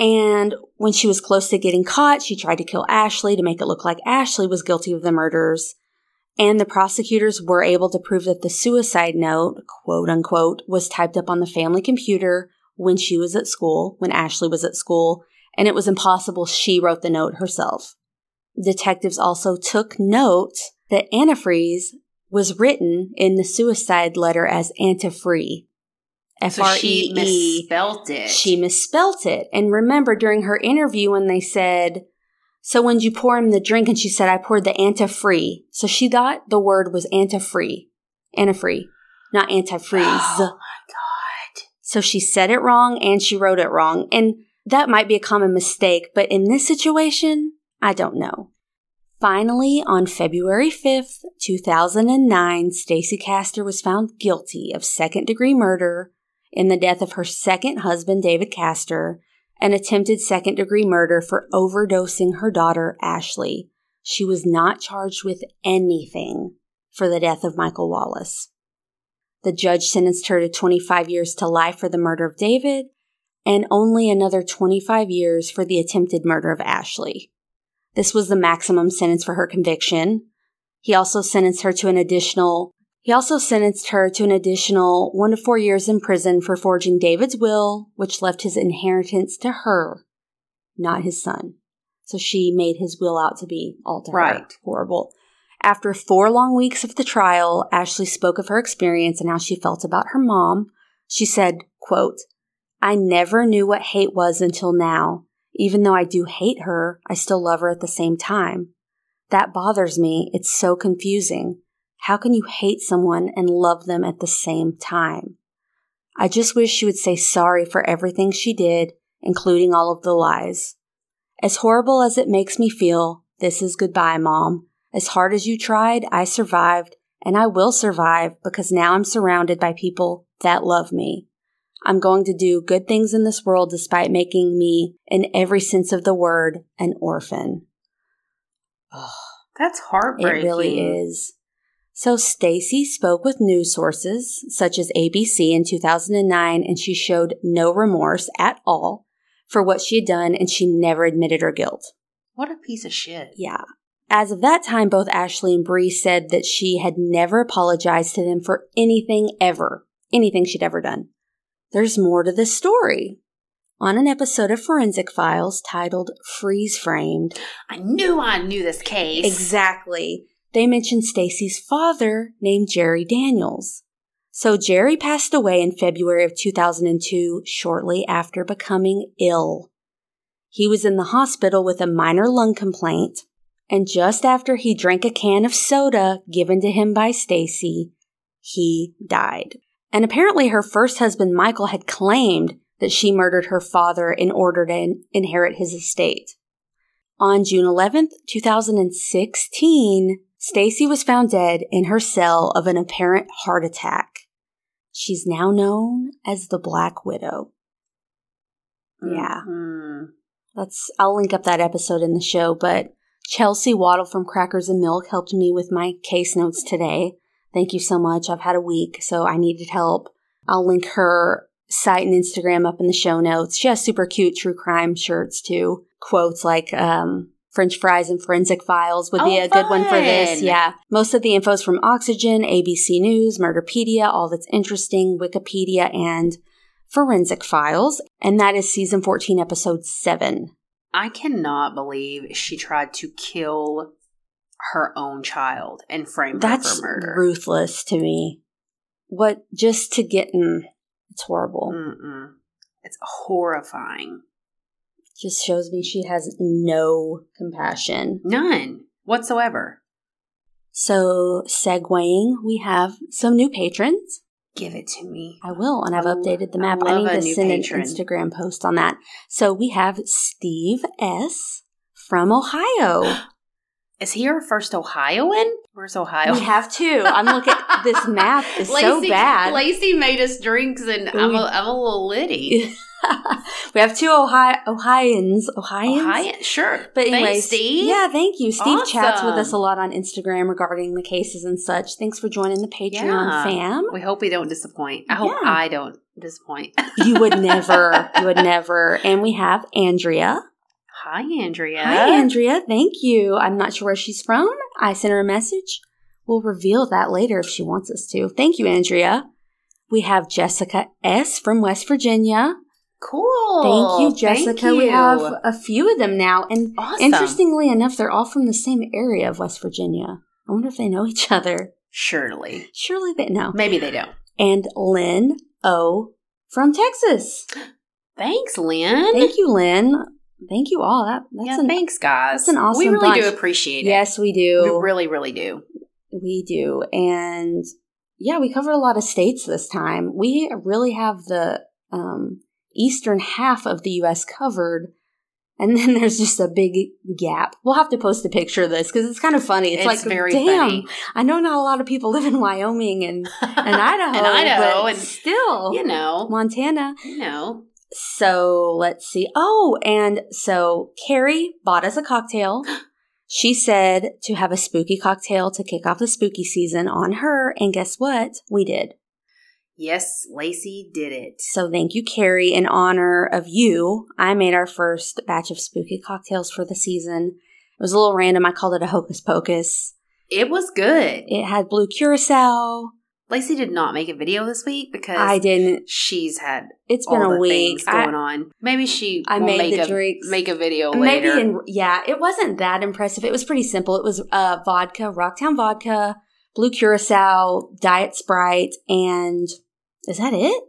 [SPEAKER 2] And when she was close to getting caught, she tried to kill Ashley to make it look like Ashley was guilty of the murders. And the prosecutors were able to prove that the suicide note, quote unquote, was typed up on the family computer when she was at school, when Ashley was at school, and it was impossible she wrote the note herself. Detectives also took note that antifreeze was written in the suicide letter as antifree. F
[SPEAKER 1] she
[SPEAKER 2] E E.
[SPEAKER 1] misspelt it.
[SPEAKER 2] She misspelt it. And remember during her interview when they said, So when you pour him the drink? And she said, I poured the antifree. So she thought the word was antifree. Antifree, not antifreeze.
[SPEAKER 1] Oh my God.
[SPEAKER 2] So she said it wrong and she wrote it wrong. And that might be a common mistake, but in this situation, I don't know. Finally, on February 5th, 2009, Stacy Castor was found guilty of second degree murder in the death of her second husband, David Castor, and attempted second degree murder for overdosing her daughter, Ashley. She was not charged with anything for the death of Michael Wallace. The judge sentenced her to 25 years to life for the murder of David and only another 25 years for the attempted murder of Ashley. This was the maximum sentence for her conviction. He also sentenced her to an additional he also sentenced her to an additional 1 to 4 years in prison for forging David's will, which left his inheritance to her, not his son. So she made his will out to be all to her.
[SPEAKER 1] Right.
[SPEAKER 2] Horrible. After four long weeks of the trial, Ashley spoke of her experience and how she felt about her mom. She said, quote, I never knew what hate was until now. Even though I do hate her, I still love her at the same time. That bothers me. It's so confusing. How can you hate someone and love them at the same time? I just wish she would say sorry for everything she did, including all of the lies. As horrible as it makes me feel, this is goodbye, Mom. As hard as you tried, I survived, and I will survive because now I'm surrounded by people that love me. I'm going to do good things in this world despite making me, in every sense of the word, an orphan.
[SPEAKER 1] Oh, That's heartbreaking.
[SPEAKER 2] It really is. So Stacey spoke with news sources such as ABC in 2009 and she showed no remorse at all for what she had done and she never admitted her guilt.
[SPEAKER 1] What a piece of shit.
[SPEAKER 2] Yeah. As of that time, both Ashley and Bree said that she had never apologized to them for anything ever, anything she'd ever done. There's more to this story. On an episode of Forensic Files titled Freeze Framed.
[SPEAKER 1] I knew I knew this case.
[SPEAKER 2] Exactly. They mentioned Stacey's father named Jerry Daniels. So Jerry passed away in February of 2002 shortly after becoming ill. He was in the hospital with a minor lung complaint, and just after he drank a can of soda given to him by Stacey, he died. And apparently her first husband Michael had claimed that she murdered her father in order to inherit his estate. On June 11th, 2016, Stacey was found dead in her cell of an apparent heart attack. She's now known as the Black Widow. Yeah.
[SPEAKER 1] Mhm.
[SPEAKER 2] That's I'll link up that episode in the show, but Chelsea Waddle from Crackers and Milk helped me with my case notes today. Thank you so much. I've had a week, so I needed help. I'll link her site and Instagram up in the show notes. She has super cute true crime shirts too. Quotes like um French fries and forensic files would be
[SPEAKER 1] Oh,
[SPEAKER 2] a good one for this. Yeah. Most of the info's from Oxygen, ABC News, Murderpedia, All That's Interesting, Wikipedia, and Forensic Files. And that is season 14, episode 7.
[SPEAKER 1] I cannot believe she tried to kill her own child and frame her
[SPEAKER 2] That's
[SPEAKER 1] for murder.
[SPEAKER 2] ruthless to me. What, just to get in, it's horrible.
[SPEAKER 1] Mm-mm. It's horrifying.
[SPEAKER 2] Just shows me she has no compassion.
[SPEAKER 1] None whatsoever.
[SPEAKER 2] So, segueing, we have some new patrons.
[SPEAKER 1] Give it to me.
[SPEAKER 2] I will, and I've
[SPEAKER 1] oh,
[SPEAKER 2] updated the map.
[SPEAKER 1] I
[SPEAKER 2] I, need to send
[SPEAKER 1] patron.
[SPEAKER 2] an Instagram post on that. So we have Steve S. from Ohio.
[SPEAKER 1] Is he our first Ohioan? Where's Ohio?
[SPEAKER 2] We have two. I'm looking. this map is so bad.
[SPEAKER 1] Lacey made us drinks, and I'm a, I'm a little litty.
[SPEAKER 2] we have two Ohio Ohioans. Ohioans.
[SPEAKER 1] Ohio, sure.
[SPEAKER 2] But anyway,
[SPEAKER 1] Steve.
[SPEAKER 2] yeah, thank you. Steve chats with us a lot on Instagram regarding the cases and such. Thanks for joining the Patreon
[SPEAKER 1] Yeah.
[SPEAKER 2] fam.
[SPEAKER 1] We hope we don't disappoint. I hope
[SPEAKER 2] Yeah.
[SPEAKER 1] I don't disappoint.
[SPEAKER 2] You would never, you would never. And we have Andrea.
[SPEAKER 1] Hi, Andrea.
[SPEAKER 2] Hi, Andrea. Thank you. I'm not sure where she's from. I sent her a message. We'll reveal that later if she wants us to. Thank you, Andrea. We have Jessica S. from West Virginia.
[SPEAKER 1] Cool.
[SPEAKER 2] Thank you, Jessica.
[SPEAKER 1] Thank
[SPEAKER 2] We have a few of them now. And
[SPEAKER 1] awesome.
[SPEAKER 2] interestingly enough, they're all from the same area of West Virginia. I wonder if they know each other.
[SPEAKER 1] Surely.
[SPEAKER 2] Surely they know.
[SPEAKER 1] Maybe they don't.
[SPEAKER 2] And Lynn O. from Texas.
[SPEAKER 1] Thanks, Lynn.
[SPEAKER 2] Thank you, Lynn. Thank you all. That, that's
[SPEAKER 1] yeah,
[SPEAKER 2] an,
[SPEAKER 1] thanks, guys.
[SPEAKER 2] that's an awesome
[SPEAKER 1] We really do appreciate it.
[SPEAKER 2] Yes, we do.
[SPEAKER 1] We really, really do.
[SPEAKER 2] We do. And yeah, we covered a lot of states this time. We really have the um, eastern half of the U.S. covered. And then there's just a big gap. We'll have to post a picture of this because it's kind of funny. It's,
[SPEAKER 1] It's,
[SPEAKER 2] like,
[SPEAKER 1] very
[SPEAKER 2] damn,
[SPEAKER 1] funny.
[SPEAKER 2] I know not a lot of people live in Wyoming and, and Idaho.
[SPEAKER 1] and Idaho, and
[SPEAKER 2] still,
[SPEAKER 1] you know,
[SPEAKER 2] Montana.
[SPEAKER 1] you know.
[SPEAKER 2] So let's see. Oh, and so Carrie bought us a cocktail. She said to have a spooky cocktail to kick off the spooky season on her. And guess what? We did.
[SPEAKER 1] Yes, Lacey did it.
[SPEAKER 2] So thank you, Carrie. In honor of you, I made our first batch of spooky cocktails for the season. It was a little random. I called it a hocus pocus.
[SPEAKER 1] It was good.
[SPEAKER 2] It had blue curacao.
[SPEAKER 1] Lacey did not make a video this week because
[SPEAKER 2] I didn't.
[SPEAKER 1] she's had
[SPEAKER 2] It's been a week.
[SPEAKER 1] things
[SPEAKER 2] I-
[SPEAKER 1] going on. Maybe she
[SPEAKER 2] I made
[SPEAKER 1] make
[SPEAKER 2] the
[SPEAKER 1] a
[SPEAKER 2] drinks.
[SPEAKER 1] make a video
[SPEAKER 2] Maybe
[SPEAKER 1] later.
[SPEAKER 2] in yeah, it wasn't that impressive. It was pretty simple. It was uh vodka, Rocktown vodka, blue curacao, diet sprite, and is that it?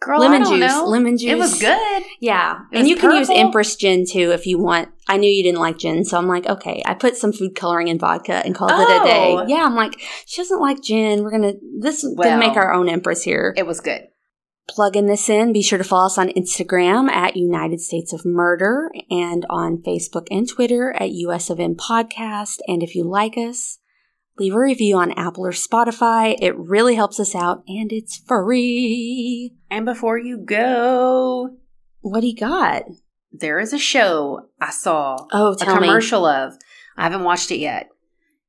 [SPEAKER 1] Girl,
[SPEAKER 2] lemon juice.
[SPEAKER 1] know.
[SPEAKER 2] Lemon juice.
[SPEAKER 1] It was good.
[SPEAKER 2] Yeah.
[SPEAKER 1] It
[SPEAKER 2] and you can use. Empress gin too if you want. I knew you didn't like gin, so I'm like, okay. I put some food coloring in vodka and called it a oh. day.
[SPEAKER 1] Oh.
[SPEAKER 2] Yeah, I'm like, she doesn't like gin. We're gonna this is gonna make our own Empress here.
[SPEAKER 1] It was good.
[SPEAKER 2] Plugging this in, be sure to follow us on Instagram at United States of Murder and on Facebook and Twitter at US of M Podcast. And if you like us, leave a review on Apple or Spotify. It really helps us out and it's free.
[SPEAKER 1] And before you go,
[SPEAKER 2] What do you got?
[SPEAKER 1] there is a show I saw
[SPEAKER 2] Oh,
[SPEAKER 1] a
[SPEAKER 2] tell me.
[SPEAKER 1] commercial of. I haven't watched it yet.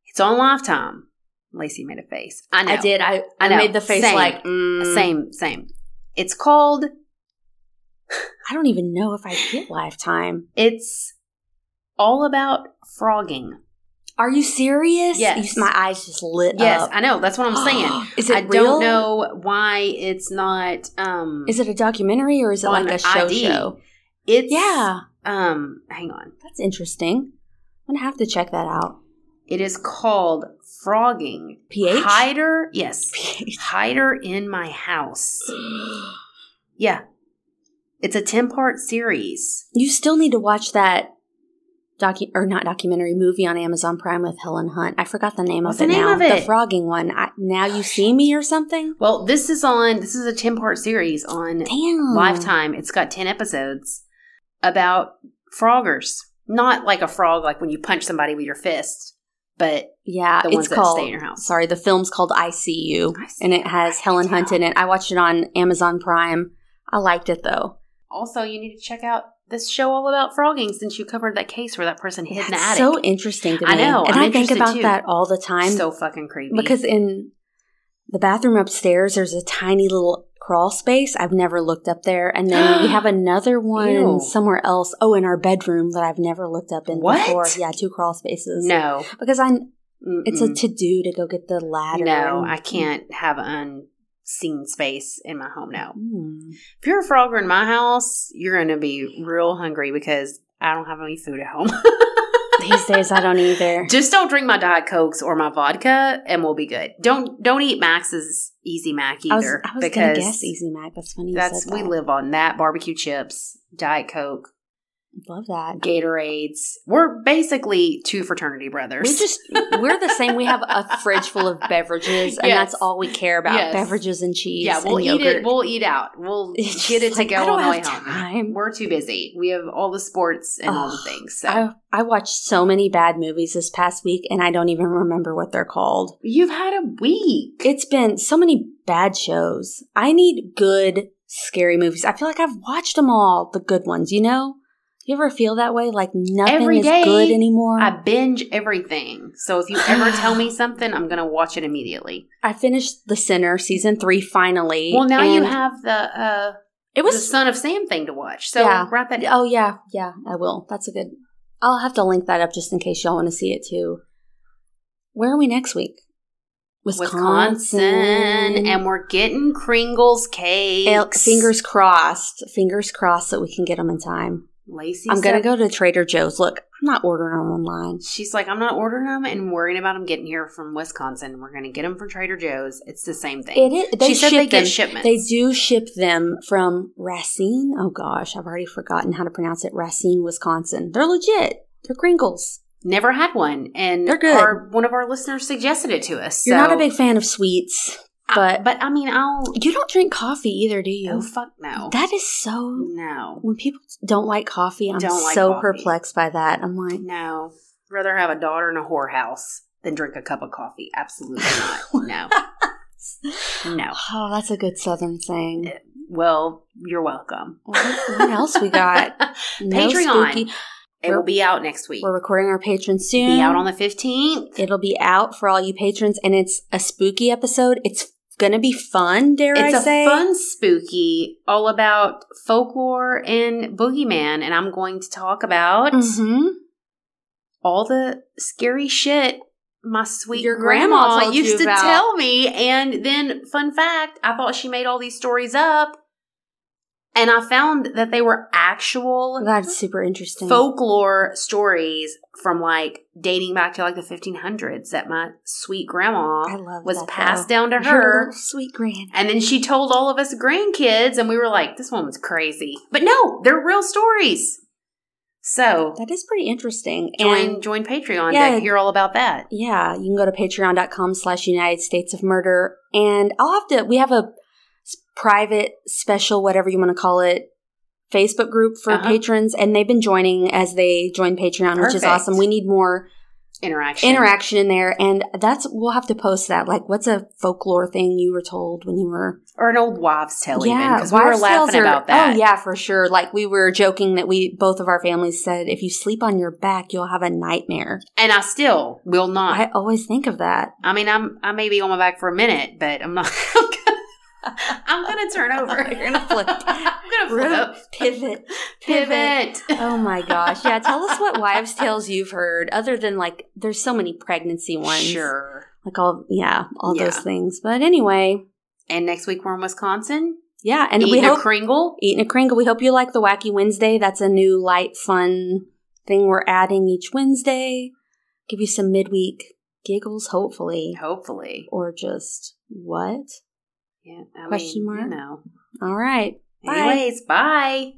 [SPEAKER 1] It's on Lifetime. Lacey made a face. I know.
[SPEAKER 2] I did. I, I,
[SPEAKER 1] I know.
[SPEAKER 2] made the face
[SPEAKER 1] Same.
[SPEAKER 2] like mm,
[SPEAKER 1] Same, same. It's called.
[SPEAKER 2] I don't even know if I get Lifetime.
[SPEAKER 1] It's all about phrogging.
[SPEAKER 2] Are you serious?
[SPEAKER 1] Yes.
[SPEAKER 2] You- my eyes just lit up.
[SPEAKER 1] Yes,
[SPEAKER 2] up.
[SPEAKER 1] I know. That's what I'm saying.
[SPEAKER 2] Is it
[SPEAKER 1] I
[SPEAKER 2] real?
[SPEAKER 1] don't know why it's not. Um,
[SPEAKER 2] Is it a documentary or is it like a show
[SPEAKER 1] ID.
[SPEAKER 2] show?
[SPEAKER 1] It's
[SPEAKER 2] Yeah,
[SPEAKER 1] Um, hang on.
[SPEAKER 2] that's interesting. I'm gonna have to check that out.
[SPEAKER 1] It is called Phrogging.
[SPEAKER 2] PH?
[SPEAKER 1] Hider. Yes. Hider in my house. Yeah. It's a 10 part series.
[SPEAKER 2] You still need to watch that docu or not documentary movie on Amazon Prime with Helen Hunt. I forgot the name
[SPEAKER 1] What's
[SPEAKER 2] of
[SPEAKER 1] the
[SPEAKER 2] it
[SPEAKER 1] name
[SPEAKER 2] now.
[SPEAKER 1] of it?
[SPEAKER 2] The phrogging one. I, now you see me or something.
[SPEAKER 1] Well, this is on, this is a 10 part series on
[SPEAKER 2] Damn.
[SPEAKER 1] Lifetime. It's got 10 episodes about phroggers. Not like a frog, like when you punch somebody with your fist, but
[SPEAKER 2] Yeah,
[SPEAKER 1] the
[SPEAKER 2] it's called.
[SPEAKER 1] stay in your house.
[SPEAKER 2] Sorry, the film's called I See You,
[SPEAKER 1] I See
[SPEAKER 2] and it has Helen Hunt in it. I watched it on Amazon Prime. I liked it though.
[SPEAKER 1] Also, you need to check out this show all about phrogging since you covered that case where that person hid in the attic.
[SPEAKER 2] so interesting to me.
[SPEAKER 1] I know,
[SPEAKER 2] and
[SPEAKER 1] I'm
[SPEAKER 2] I think about
[SPEAKER 1] too.
[SPEAKER 2] that all the time
[SPEAKER 1] so fucking creepy.
[SPEAKER 2] because in the bathroom upstairs, there's a tiny little crawl space. I've never looked up there, and then we have another one
[SPEAKER 1] Ew.
[SPEAKER 2] somewhere else. Oh, in our bedroom that I've never looked up in
[SPEAKER 1] What?
[SPEAKER 2] before. Yeah, two crawl spaces.
[SPEAKER 1] no,
[SPEAKER 2] because I it's a to do to go get the ladder.
[SPEAKER 1] no. I can't have unseen space in my home now.
[SPEAKER 2] Hmm.
[SPEAKER 1] If you're a phrogger in my house, you're going to be real hungry because I don't have any food at home.
[SPEAKER 2] These days, I don't either.
[SPEAKER 1] Just don't drink my diet cokes or my vodka, and we'll be good. Don't don't eat Max's Easy Mac
[SPEAKER 2] I was,
[SPEAKER 1] either
[SPEAKER 2] I was
[SPEAKER 1] because
[SPEAKER 2] guess Easy Mac. That's funny. You
[SPEAKER 1] that's
[SPEAKER 2] said
[SPEAKER 1] we live on that barbecue chips, diet coke,
[SPEAKER 2] Love that.
[SPEAKER 1] Gatorades. We're basically two fraternity brothers.
[SPEAKER 2] We just we're the same. We have a fridge full of beverages, and
[SPEAKER 1] Yes.
[SPEAKER 2] that's all we care about:
[SPEAKER 1] Yes.
[SPEAKER 2] beverages and cheese.
[SPEAKER 1] yeah, we'll eat
[SPEAKER 2] yogurt.
[SPEAKER 1] it. We'll eat out. We'll
[SPEAKER 2] It's
[SPEAKER 1] get it
[SPEAKER 2] just
[SPEAKER 1] to
[SPEAKER 2] like,
[SPEAKER 1] go
[SPEAKER 2] I don't
[SPEAKER 1] on the way home.
[SPEAKER 2] time.
[SPEAKER 1] We're too busy. We have all the sports and all the things. So
[SPEAKER 2] I I watched so many bad movies this past week, and I don't even remember what they're called.
[SPEAKER 1] you've had a week.
[SPEAKER 2] It's been so many bad shows. I need good scary movies. I feel like I've watched them all, the good ones. You know, you ever feel that way? Like nothing
[SPEAKER 1] Every
[SPEAKER 2] is good anymore.
[SPEAKER 1] I binge everything. So if you ever tell me something, I'm gonna watch it immediately.
[SPEAKER 2] I finished The Sinner season three finally.
[SPEAKER 1] Well, now you have the uh
[SPEAKER 2] it
[SPEAKER 1] the
[SPEAKER 2] was
[SPEAKER 1] Son of Sam thing to watch. So
[SPEAKER 2] Yeah.
[SPEAKER 1] wrap that.
[SPEAKER 2] Oh yeah, yeah, I will. That's a good. I'll have to link that up just in case y'all want to see it too. Where are we next week?
[SPEAKER 1] Wisconsin, and we're getting Kringles cakes.
[SPEAKER 2] Fingers crossed. Fingers crossed that we can get them in time.
[SPEAKER 1] Lacey,
[SPEAKER 2] I'm gonna go to Trader Joe's. Look, I'm not ordering them online.
[SPEAKER 1] She's like, I'm not ordering them and worrying about them getting here from Wisconsin. We're gonna get them from Trader Joe's. It's the same thing.
[SPEAKER 2] It is. They
[SPEAKER 1] she said they
[SPEAKER 2] them.
[SPEAKER 1] get shipments.
[SPEAKER 2] They do ship them from Racine. Oh gosh, I've already forgotten how to pronounce it. Racine, Wisconsin. They're legit. They're Kringles.
[SPEAKER 1] Never had one, and
[SPEAKER 2] They're good.
[SPEAKER 1] Our, one of our listeners suggested it to us.
[SPEAKER 2] You're
[SPEAKER 1] so-
[SPEAKER 2] not a big fan of sweets,
[SPEAKER 1] I-
[SPEAKER 2] but
[SPEAKER 1] but I mean, I'll.
[SPEAKER 2] you don't drink coffee either, do you?
[SPEAKER 1] Oh fuck no!
[SPEAKER 2] That is so.
[SPEAKER 1] no,
[SPEAKER 2] When people don't like coffee, I'm
[SPEAKER 1] Don't like
[SPEAKER 2] so
[SPEAKER 1] coffee.
[SPEAKER 2] perplexed by that. I'm like,
[SPEAKER 1] no. Rather have a daughter in a whorehouse than drink a cup of coffee. Absolutely not. No, no.
[SPEAKER 2] oh, that's a good Southern saying.
[SPEAKER 1] Eh, well, you're welcome.
[SPEAKER 2] What, what else we got? No
[SPEAKER 1] Patreon.
[SPEAKER 2] spooky-
[SPEAKER 1] It will be out next week.
[SPEAKER 2] We're recording our patrons soon.
[SPEAKER 1] Be out on the fifteenth.
[SPEAKER 2] It'll be out for all you patrons, and it's a spooky episode. It's gonna be fun, dare
[SPEAKER 1] It's
[SPEAKER 2] I
[SPEAKER 1] a
[SPEAKER 2] say?
[SPEAKER 1] fun spooky, all about folklore and boogeyman, and I'm going to talk about
[SPEAKER 2] hmm
[SPEAKER 1] all the scary shit my sweet
[SPEAKER 2] Your grandma
[SPEAKER 1] grandma, used to
[SPEAKER 2] about.
[SPEAKER 1] tell me. And then, fun fact, I thought she made all these stories up. And I found that they were actual oh
[SPEAKER 2] That's super interesting.
[SPEAKER 1] folklore stories from like dating back to like the 1500s that my sweet grandma
[SPEAKER 2] I love
[SPEAKER 1] was
[SPEAKER 2] that,
[SPEAKER 1] passed
[SPEAKER 2] though.
[SPEAKER 1] down to her.
[SPEAKER 2] sweet granny.
[SPEAKER 1] And then she told all of us grandkids, and we were like, this woman's crazy. But no, they're real stories. So
[SPEAKER 2] That is pretty interesting.
[SPEAKER 1] join
[SPEAKER 2] and
[SPEAKER 1] join Patreon
[SPEAKER 2] Yeah.
[SPEAKER 1] to hear all about that.
[SPEAKER 2] yeah, you can go to patreon.com slash United States of Murder. And I'll have to, we have a private, special, whatever you want to call it, Facebook group for
[SPEAKER 1] Uh-huh.
[SPEAKER 2] patrons. And they've been joining as they join Patreon, which is awesome. We need more
[SPEAKER 1] Interaction.
[SPEAKER 2] interaction in there. And that's, we'll have to post that. Like, what's a folklore thing you were told when you were
[SPEAKER 1] Or an old wives' tale, even.
[SPEAKER 2] Yeah,
[SPEAKER 1] Because we were laughing
[SPEAKER 2] are-
[SPEAKER 1] about that.
[SPEAKER 2] Oh yeah, for sure. Like we were joking that we both of our families said if you sleep on your back, you'll have a nightmare.
[SPEAKER 1] And I still will not.
[SPEAKER 2] I always think of that.
[SPEAKER 1] I mean, I'm I may be on my back for a minute, but I'm not. I'm gonna turn over.
[SPEAKER 2] You're gonna flip.
[SPEAKER 1] I'm gonna flip.
[SPEAKER 2] Pivot.
[SPEAKER 1] Pivot.
[SPEAKER 2] Oh my gosh. Yeah, tell us what wives' tales you've heard, other than like there's so many pregnancy ones.
[SPEAKER 1] Sure.
[SPEAKER 2] Like all yeah, all those things. But anyway,
[SPEAKER 1] And next week we're in Wisconsin.
[SPEAKER 2] yeah, and
[SPEAKER 1] eating
[SPEAKER 2] we
[SPEAKER 1] a
[SPEAKER 2] hope
[SPEAKER 1] Kringle.
[SPEAKER 2] eating a Kringle. We hope you like the Wacky Wednesday. That's a new light, fun thing we're adding each Wednesday. Give you some midweek giggles, hopefully.
[SPEAKER 1] Hopefully.
[SPEAKER 2] Or just what?
[SPEAKER 1] Yeah. I
[SPEAKER 2] Question
[SPEAKER 1] mean,
[SPEAKER 2] mark?
[SPEAKER 1] Know.
[SPEAKER 2] All right. Bye.
[SPEAKER 1] Bye.